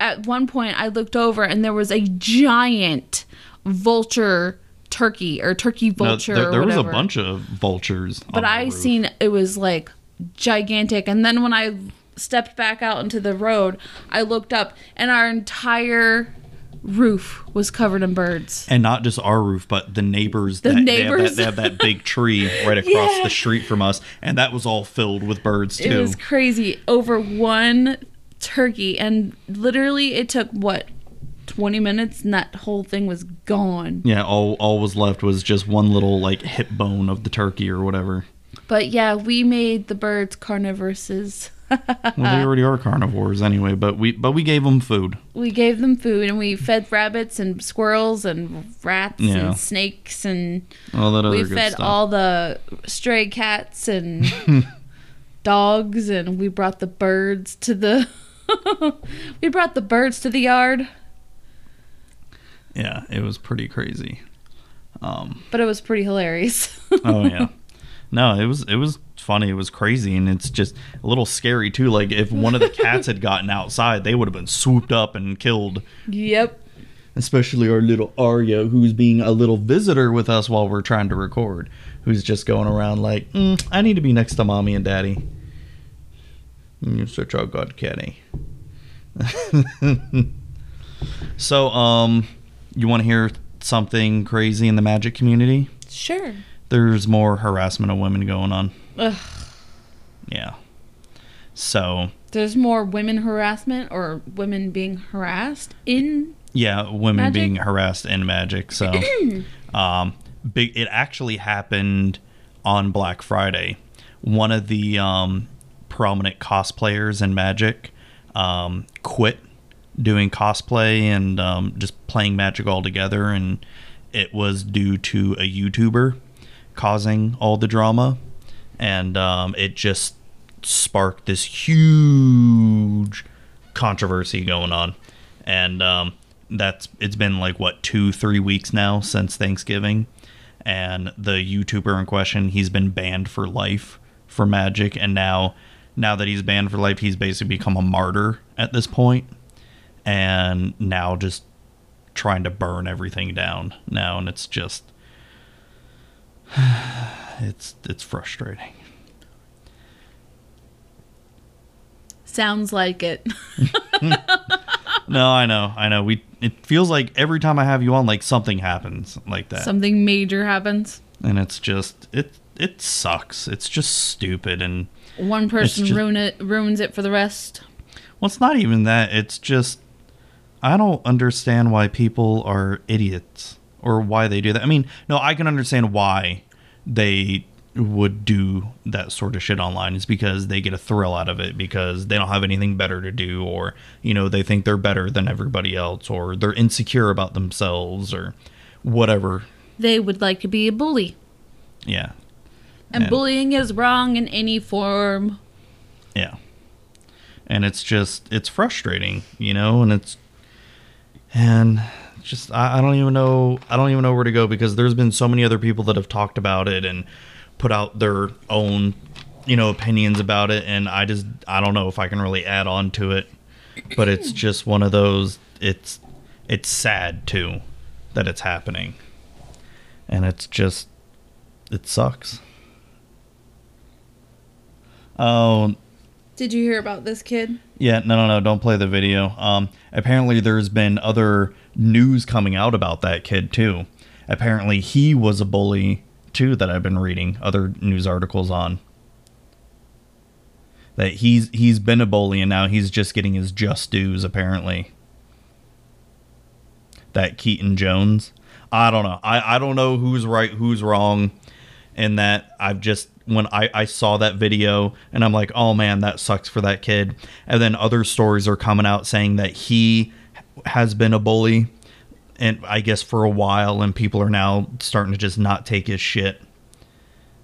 at one point I looked over and there was a giant vulture turkey or turkey
No,
vulture
there
or
there was a bunch of vultures.
but
on the
I
roof.
seen it was like gigantic and then when I stepped back out into the road, I looked up and our entire roof was covered in birds.
and not just our roof, but the neighbors.
The
that,
neighbors.
They have, that, they have that big tree right across
Yeah.
the street from us, and that was all filled with birds too.
It was crazy over one turkey, and literally it took what twenty minutes, and that whole thing was gone.
yeah, all all was left was just one little like hip bone of the turkey or whatever.
But yeah, we made the birds carnivorous.
Well, they already are carnivores anyway, but we but we gave them food.
we gave them food, and we fed rabbits and squirrels and rats
Yeah.
and snakes, and
All that other
we fed
stuff.
all the stray cats and dogs, and we brought the birds to the. we brought the birds to the yard.
yeah, it was pretty crazy. Um,
but it was pretty hilarious.
oh yeah, no, it was it was funny. It was crazy, and it's just a little scary too. Like if one of the cats had gotten outside, they would have been swooped up and killed.
Yep.
Especially our little Arya, who's being a little visitor with us while we're trying to record, who's just going around like, mm, "I need to be next to mommy and daddy." You're such a good kitty. so, um, you want to hear something crazy in the magic community?
Sure.
There's more harassment of women going on.
Ugh.
Yeah. So,
There's more women harassment or women being harassed in.
yeah, women
Magic?
being harassed in magic. So, um, big. It actually happened on Black Friday. One of the um, prominent cosplayers in Magic um, quit doing cosplay and um, just playing Magic altogether, and it was due to a YouTuber causing all the drama, and um, it just sparked this huge controversy going on, and um, that's it's been like what two three weeks now since Thanksgiving, and the YouTuber in question he's been banned for life for Magic, and now now that he's banned for life, he's basically become a martyr at this point, and now just trying to burn everything down now, and it's just it's it's frustrating.
Sounds like it.
No, I know, I know. We it feels like every time I have you on, like something happens like that,
Something major happens.
and it's just it it sucks. It's just stupid, and
One person
just-
ruin it, ruins it for the rest.
well, it's not even that. It's just I don't understand why people are idiots or why they do that. I mean, no, I can understand why they would do that sort of shit online is because they get a thrill out of it because they don't have anything better to do or you know they think they're better than everybody else or they're insecure about themselves or whatever
They would like to be a bully.
yeah
And
And-
bullying is wrong in any form.
Yeah. And it's just it's frustrating, you know, and it's and just I, I don't even know I don't even know where to go because there's been so many other people that have talked about it and put out their own, you know, opinions about it and I just I don't know if I can really add on to it. But it's just one of those it's it's sad too that it's happening. And it's just it sucks. Oh,
Did you hear about this kid?
yeah, no, no, no, don't play the video. Um, apparently, there's been other news coming out about that kid too. Apparently, he was a bully too that I've been reading other news articles on. That he's he's been a bully and now he's just getting his just dues. Apparently, that Keaton Jones. I don't know. I I don't know who's right, who's wrong, in that I've just when I, I saw that video and I'm like, oh man, that sucks for that kid. And then other stories are coming out saying that he has been a bully and I guess for a while and people are now starting to just not take his shit.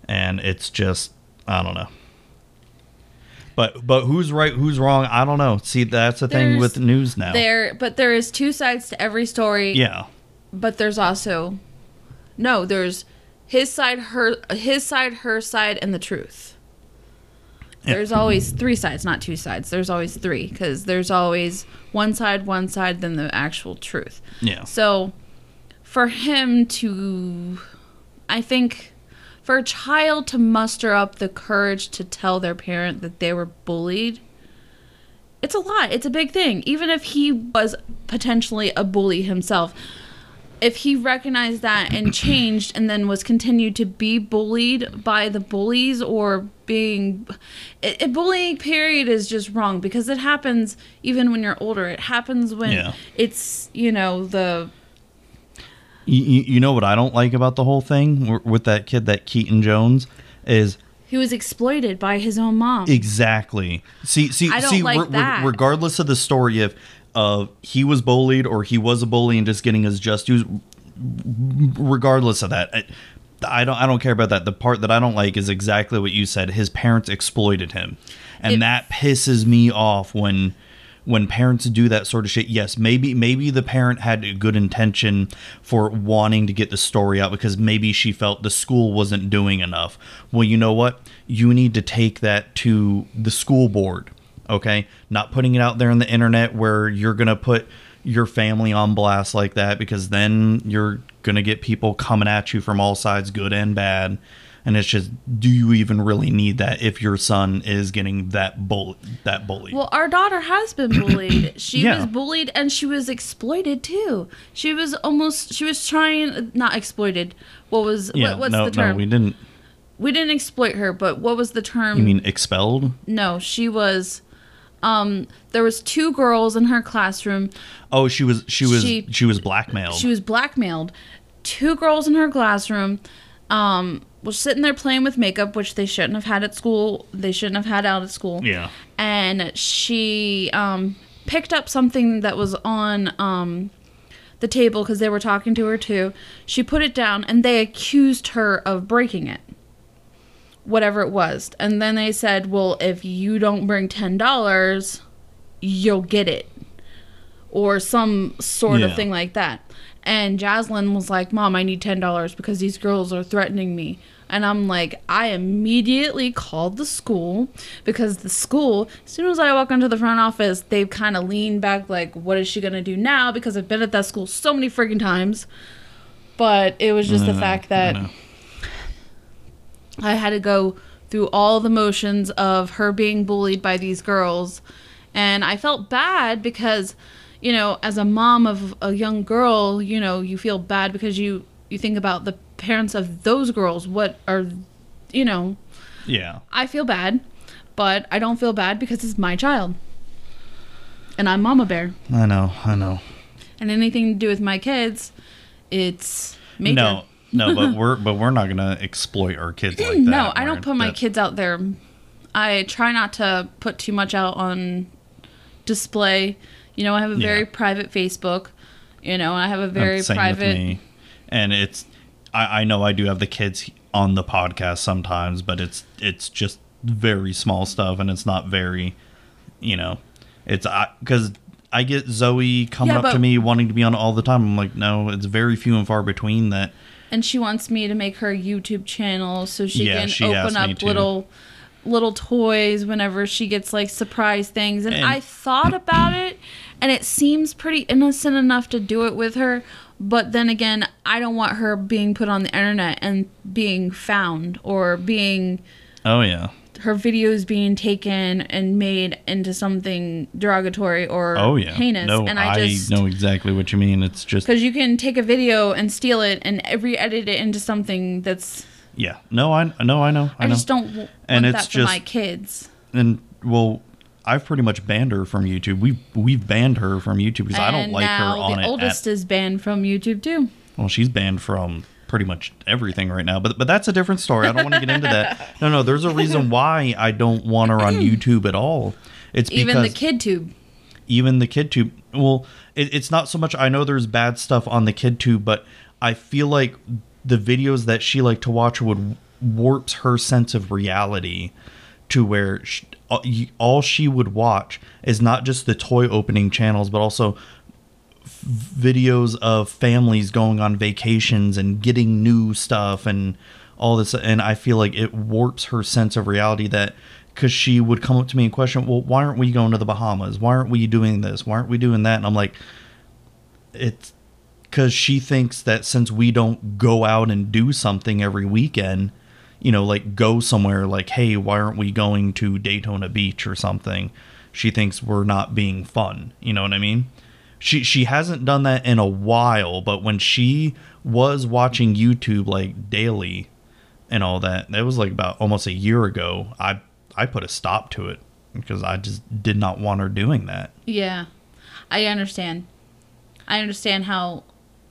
And it's just I don't know. But but who's right, who's wrong? I don't know. See, that's the thing
There's-
with news now.
There, but there is two sides to every story.
yeah.
But there's also, no, there's his side, her, his side, her side, and the truth.
Yeah.
There's always three sides, not two sides. There's always three because there's always one side, one side, then the actual truth.
Yeah.
So, for him to, I think, for a child to muster up the courage to tell their parent that they were bullied, it's a lot. It's a big thing. Even if he was potentially a bully himself, if he recognized that and changed and then was continued to be bullied by the bullies or being it, it- bullying period is just wrong because it happens even when you're older it happens when
Yeah.
it's you know the
You, you know what I don't like about the whole thing with that kid, that Keaton Jones, is
he was exploited by his own mom
exactly. See, see,
I don't
see.
like
re- regardless of the story, if of he was bullied or he was a bully and just getting his just dues, regardless of that, I, I don't. I don't care about that. The part that I don't like is exactly what you said. His parents exploited him, and
It-
that pisses me off when when parents do that sort of shit, yes, maybe maybe the parent had a good intention for wanting to get the story out because maybe she felt the school wasn't doing enough. Well, you know what? You need to take that to the school board, okay? Not putting it out there on the internet where you're going to put your family on blast like that because then you're going to get people coming at you from all sides, good and bad. And it's just, do you even really need that if your son is getting that bull that bully?
Well, our daughter has been bullied. She
Yeah.
was bullied and she was exploited too. She was almost she was trying not exploited. What was
yeah,
what, what's
no,
the term?
no, we didn't.
we didn't exploit her, but what was the term?
You mean expelled?
no, she was um there was two girls in her classroom.
Oh, she was she was
She-
she, was blackmailed.
She was blackmailed. Two girls in her classroom um was sitting there playing with makeup, which they shouldn't have had at school. They shouldn't have had out at school.
yeah.
and she um, picked up something that was on um, the table because they were talking to her too. She put it down and they accused her of breaking it, whatever it was. And then they said, Well, if you don't bring $10, you'll get it, or some sort of thing like that. And Jaslyn was like, Mom, I need $10 because these girls are threatening me. And I'm like, I immediately called the school because the school, as soon as I walk into the front office, they've kind of leaned back, like, what is she going to do now? Because I've been at that school so many freaking times. But it was just the
Uh,
fact that. I had to go through all the motions of her being bullied by these girls. And I felt bad because, you know, as a mom of a young girl, you know, you feel bad because you you think about the parents of those girls. What are, you know,
Yeah.
I feel bad, but I don't feel bad because it's my child. And I'm Mama Bear.
I know. I know.
And anything to do with my kids, it's major.
No. No, but we're but we're not gonna exploit our kids like that.
no, I
We're-
don't put my
that-
kids out there. I try not to put too much out on display. You know, I have a very
Yeah.
private Facebook. You know, I have a very
same
private.
me. And it's I, I know I do have the kids on the podcast sometimes, but it's it's just very small stuff and it's not very you know, it's because I get Zoe coming
Yeah,
up to
but-
me wanting to be on all the time. I'm like, no, it's very few and far between that.
And she wants me to make her YouTube channel so she
Yeah,
can
she
open up little little toys whenever she gets like surprise things. And,
And-
I thought about it and it seems pretty innocent enough to do it with her, but then again, I don't want her being put on the internet and being found or being
Oh yeah.
Her videos being taken and made into something derogatory or
Oh yeah.
heinous.
No,
and
I,
I just
know exactly what you mean. It's just
because you can take a video and steal it and re-edit it into something that's
yeah. No, I no, I know. I,
I,
know.
just don't w-
And
want
it's
that for my kids.
and well, I've pretty much banned her from YouTube. We've we've banned her from YouTube because I don't like her on
the
it.
The oldest
At,
is banned from YouTube too.
well, she's banned from pretty much everything right now. But but that's a different story. I don't want to get into that. No, no. There's a reason why I don't want her on YouTube at all. It's because
Even the kid tube.
even the kid tube well it, it's not so much i know there's bad stuff on the kid tube but i feel like the videos that she liked to watch would warps her sense of reality to where sh uh, all, she would watch is not just the toy opening channels but also videos of families going on vacations and getting new stuff and all this and i feel like it warps her sense of reality that because she would come up to me and question well why aren't we going to the bahamas? Why aren't we doing this? Why aren't we doing that? And i'm like it's because she thinks that since we don't go out and do something every weekend you know like go somewhere like hey why aren't we going to daytona beach or something? She thinks we're not being fun. You know what i mean she she hasn't done that in a while but when she was watching youtube like daily and all that that was like about almost a year ago i i put a stop to it because i just did not want her doing that
Yeah, I understand. I understand how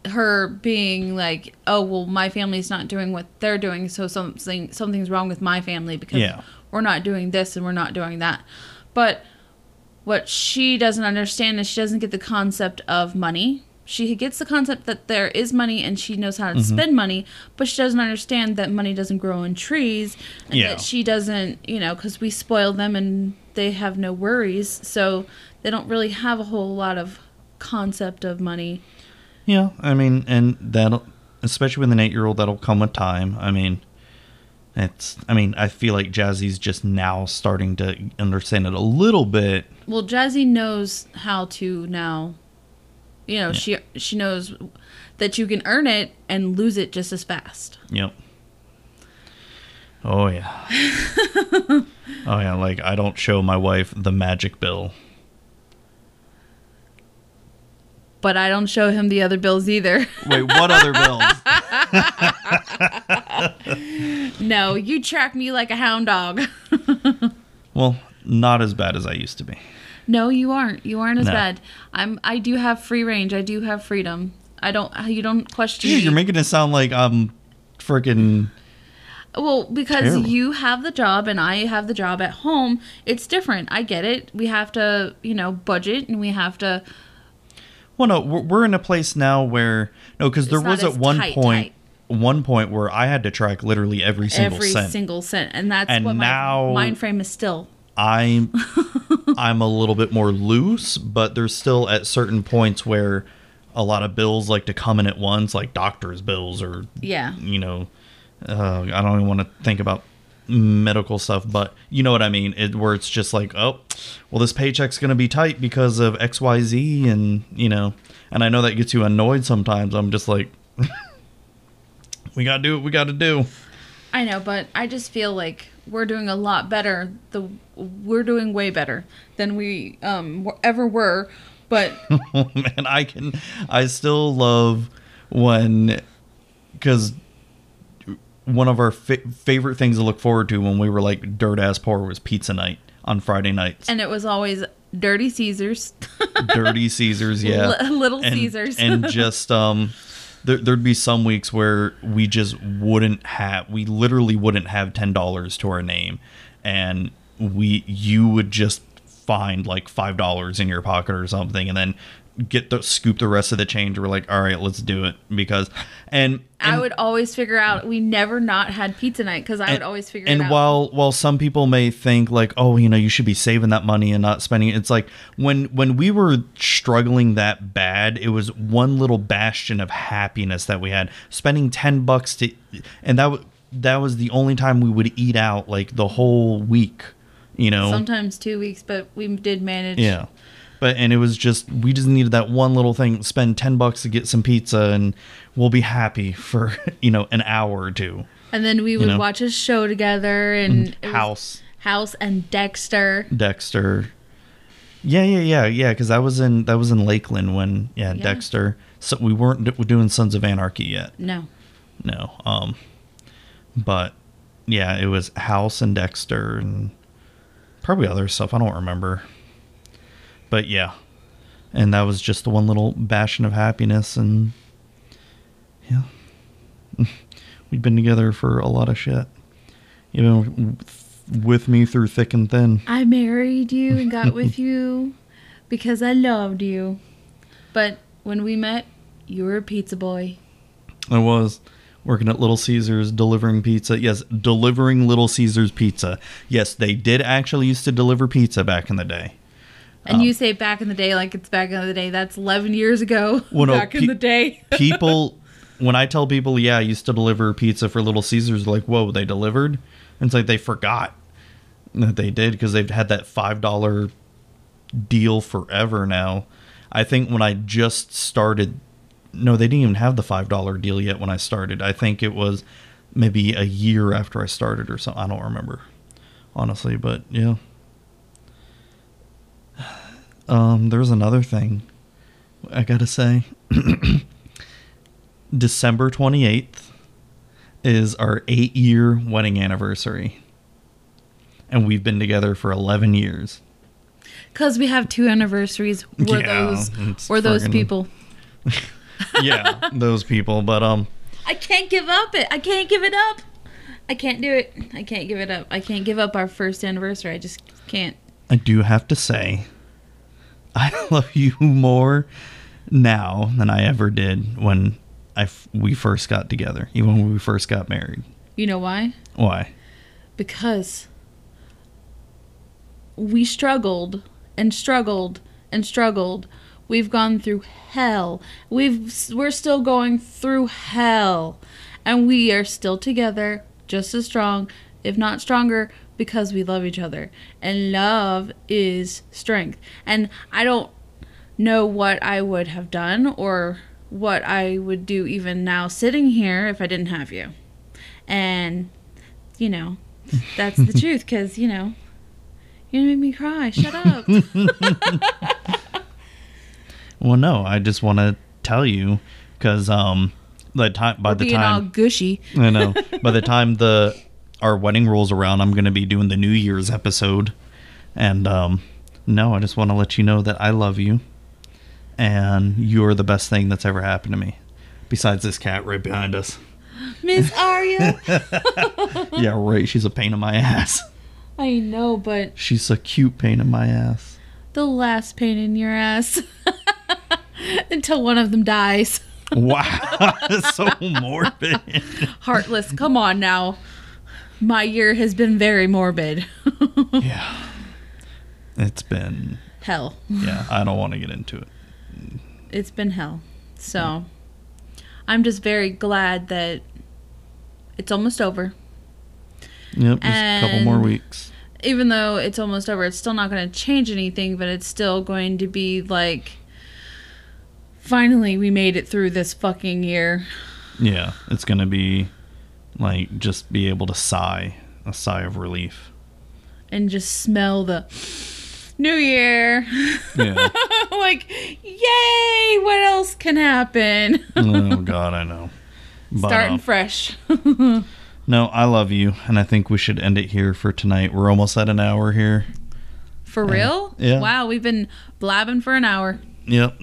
her being like, oh well, my family's not doing what they're doing, so something something's wrong with my family because
Yeah.
we're not doing this and we're not doing that. But what she doesn't understand is she doesn't get the concept of money. She gets the concept that there is money and she knows how to
Mm-hmm.
spend money, but she doesn't understand that money doesn't grow in trees and
Yeah.
that she doesn't, you know, because we spoil them and they have no worries, so they don't really have a whole lot of concept of money.
Yeah, I mean, and that'll, especially with an eight year old, that'll come with time. I mean, it's, I mean, I feel like Jazzy's just now starting to understand it a little bit.
Well, Jazzy knows how to now. You know, she she knows that you can earn it and lose it just as fast.
Yep. Oh, yeah. oh, yeah. Like, I don't show my wife the magic bill.
But I don't show him the other bills either.
Wait, what other bills?
no, you track me like a hound dog.
well, not as bad as I used to be.
no, you aren't. You aren't as
No.
bad. I'm. I do have free range. I do have freedom. I don't. You don't question
Jeez,
me.
you're making it sound like I'm freaking.
Well, because
Terrible.
you have the job and I have the job at home, it's different. I get it. We have to, you know, budget and we have to.
Well, no, we're, we're in a place now where no, because there was at one
tight,
point, one point where I had to track literally every single
every
cent.
single cent, and that's
And
what
now-
my mind frame is still.
I'm I'm a little bit more loose, but there's still at certain points where a lot of bills like to come in at once, like doctor's bills or
Yeah,
you know, uh, I don't even want to think about medical stuff, but you know what I mean. It, where it's just like, oh, well, this paycheck's gonna be tight because of X, Y, Z, and you know, and I know that gets you annoyed sometimes. I'm just like, we gotta do what we gotta do.
I know, but I just feel like we're doing a lot better. The we're doing way better than we um ever were. But
Oh man, I can. I still love when because one of our fa- favorite things to look forward to when we were like dirt ass poor was pizza night on Friday nights.
and it was always Dirty Caesars.
Dirty Caesars, yeah,
Li- Little
and,
Caesars.
and just um. There, there'd be some weeks where we just wouldn't have we literally wouldn't have ten dollars to our name and we you would just find like five dollars in your pocket or something and then get the scoop the rest of the change we're like all right let's do it because and,
I would always figure out. We never not had pizza night because I would always figure
and
it out.
while while some people may think like oh you know you should be saving that money and not spending it it's like when when we were struggling that bad it was one little bastion of happiness that we had spending 10 bucks to and that w- that was the only time we would eat out like the whole week you know
sometimes two weeks, but we did manage.
yeah. But and it was just we just needed that one little thing, spend 10 bucks to get some pizza and we'll be happy for, you know, an hour or two.
And then we would
know? Mm-hmm.
watch a show together and it
House,
House and Dexter.
Dexter. Yeah, yeah, yeah, yeah, cuz I was in that was in Lakeland when yeah,
Yeah.
Dexter. So we weren't doing Sons of Anarchy yet.
No.
No. Um but yeah, it was House and Dexter and probably other stuff. I don't remember. But yeah. And that was just the one little bastion of happiness and yeah. We'd been together for a lot of shit. You know, with me through thick and thin.
I married you and got with you because I loved you. But when we met, you were a pizza boy.
I was working at Little Caesars delivering pizza. Yes, delivering Little Caesars pizza. Yes, they did actually used to deliver pizza back in the day.
And
Um,
you say back in the day like it's back in the day. That's 11 years ago.
Well, no,
back
pe-
in the day.
people when I tell people, yeah, I used to deliver pizza for Little Caesars, like, whoa, they delivered? And it's like they forgot that they did because they've had that five dollar deal forever now. I think when I just started, no, they didn't even have the five dollar deal yet when I started. I think it was maybe a year after I started or something. I don't remember honestly, but yeah. Um, there's another thing I gotta say. December 28th is our eight year wedding anniversary. And we've been together for 11 years.
Because we have two anniversaries. We're
Yeah,
those, we're those people.
Yeah, those people. But, um,
I can't give up it. I can't give it up. I can't do it. I can't give it up. I can't give up our first anniversary. I just can't.
I do have to say, I love you more now than I ever did when I f- we first got together, even when we first got married.
You know why?
Why?
Because we struggled and struggled and struggled. We've gone through hell. We've we're still going through hell. And we are still together, just as strong, if not stronger, because we love each other. And love is strength. And I don't know what I would have done or what I would do even now sitting here if I didn't have you. And, you know, that's the truth because, you know, you're going to make me cry. Shut up.
Well, no, I just want to tell you because um, the time by
We're
the
being all gushy.
I know by the time the our wedding rolls around, I'm going to be doing the New Year's episode, and um, no, I just want to let you know that I love you, and you're the best thing that's ever happened to me, besides this cat right behind us.
Miss Arya.
yeah, right. She's a pain in my ass.
I know, but
She's a cute pain in my ass.
the last pain in your ass. Until one of them dies.
Wow, so morbid.
Heartless. Come on now. My year has been very morbid.
Yeah, it's been.
hell.
Yeah, I don't want to get into it.
It's been hell. So I'm just very glad that it's almost over.
Yep, just a couple more weeks.
Even though it's almost over, it's still not going to change anything, but it's still going to be like finally we made it through this fucking year.
Yeah, it's gonna be like just be able to sigh, a sigh of relief.
and just smell the new year.
Yeah.
like, yay! What else can happen?
oh God, I know. But,
Starting fresh.
no, I love you, and I think we should end it here for tonight. We're almost at an hour here.
For real?
yeah.
Wow, we've been blabbing for an hour.
Yep.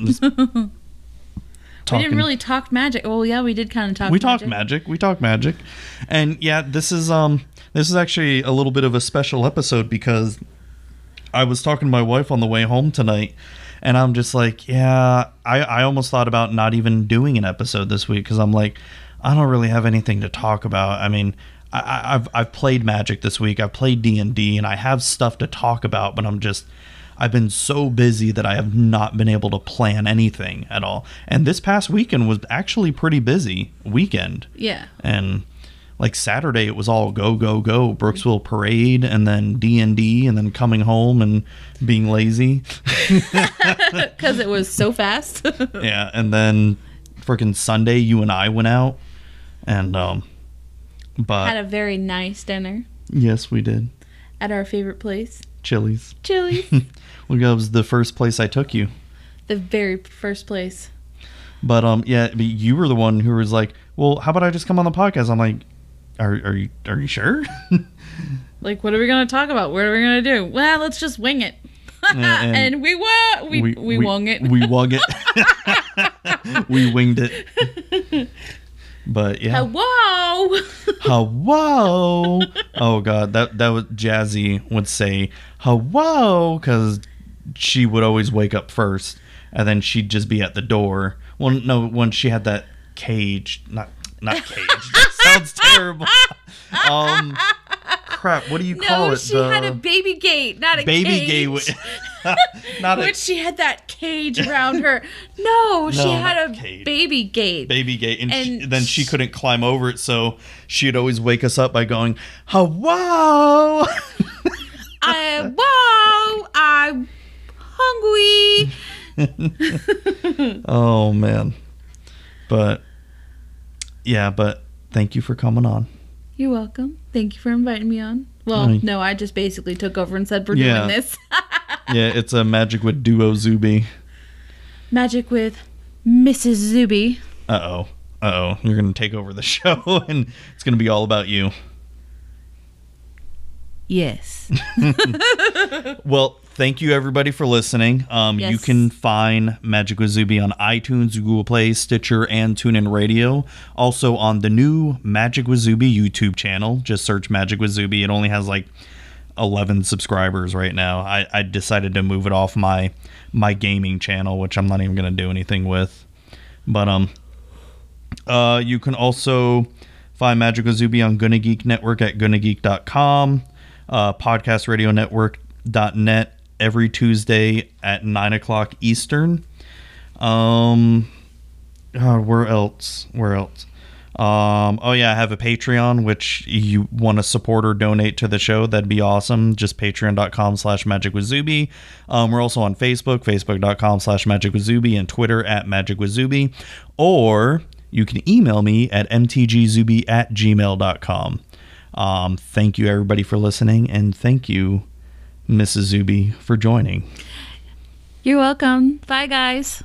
Just
We didn't really talk magic. Well, yeah, we did kind of talk.
we talk magic. We talk magic, and yeah, this is um this is actually a little bit of a special episode because I was talking to my wife on the way home tonight, and I'm just like, yeah, I I almost thought about not even doing an episode this week because I'm like, I don't really have anything to talk about. I mean. I, I- I've I've played Magic this week. I've played D and D, and I have stuff to talk about. But I'm just I've been so busy that I have not been able to plan anything at all. And this past weekend was actually pretty busy weekend
Yeah.
and like Saturday it was all go go go Brooksville parade and then D and D and then coming home and being lazy
Because it was so fast.
yeah and then freaking Sunday you and I went out and um but
Had a very nice dinner
yes we did
at our favorite place,
Chili's
Chili's.
well that was the first place I took you
the very first place.
but um yeah but you were the one who was like well how about I just come on the podcast I'm like are are you are you sure
Like, what are we gonna talk about? What are we gonna do? Well, let's just wing it.
Yeah, and
and, we wa- we we, wung it.
we wung it we winged it but yeah
Hello.
hello oh god that that was jazzy would say hello because she would always wake up first and then she'd just be at the door well no when she had that cage not not cage that sounds terrible um crap what do you call
no,
it
she had a baby gate, not a
baby
cage.
gay not a
Which she had that cage around her. No, she had a
cage.
baby gate.
baby gate and, she, then she couldn't climb over it so she'd always wake us up by going hello
I wow, I'm hungry.
oh man but yeah but thank you for coming on
You're welcome. Thank you for inviting me on. Well,
Aye.
no, I just basically took over and said we're
Yeah.
doing this.
yeah it's a magic with duo zuby
Magic with Mrs. Zuby.
uh-oh uh-oh you're gonna take over the show and it's gonna be all about you
Yes.
Well, thank you everybody for listening. Um, You can find Magic with Zuby on iTunes, Google Play, Stitcher, and TuneIn Radio. Also on the new Magic with Zuby YouTube channel. Just search Magic with Zuby. It only has like 11 subscribers right now. I, I decided to move it off my my gaming channel, which I'm not even going to do anything with. But um, uh, you can also find Magic with Zuby on Gonna Geek Network at gonnageek.com, uh, Podcast Radio Network dot net every Tuesday at 9 o'clock Eastern. Um, uh, where else? Where else? Um, oh yeah, I have a Patreon, which you want to support or donate to the show, that'd be awesome. Just patreon.com slash magic with Zuby. Um, we're also on Facebook, facebook.com slash magic with Zuby, and Twitter at magic with Zuby. Or you can email me at mtgzuby at gmail.com. Um, thank you everybody for listening, and thank you, Mrs. Zuby, for joining.
You're welcome. Bye, guys.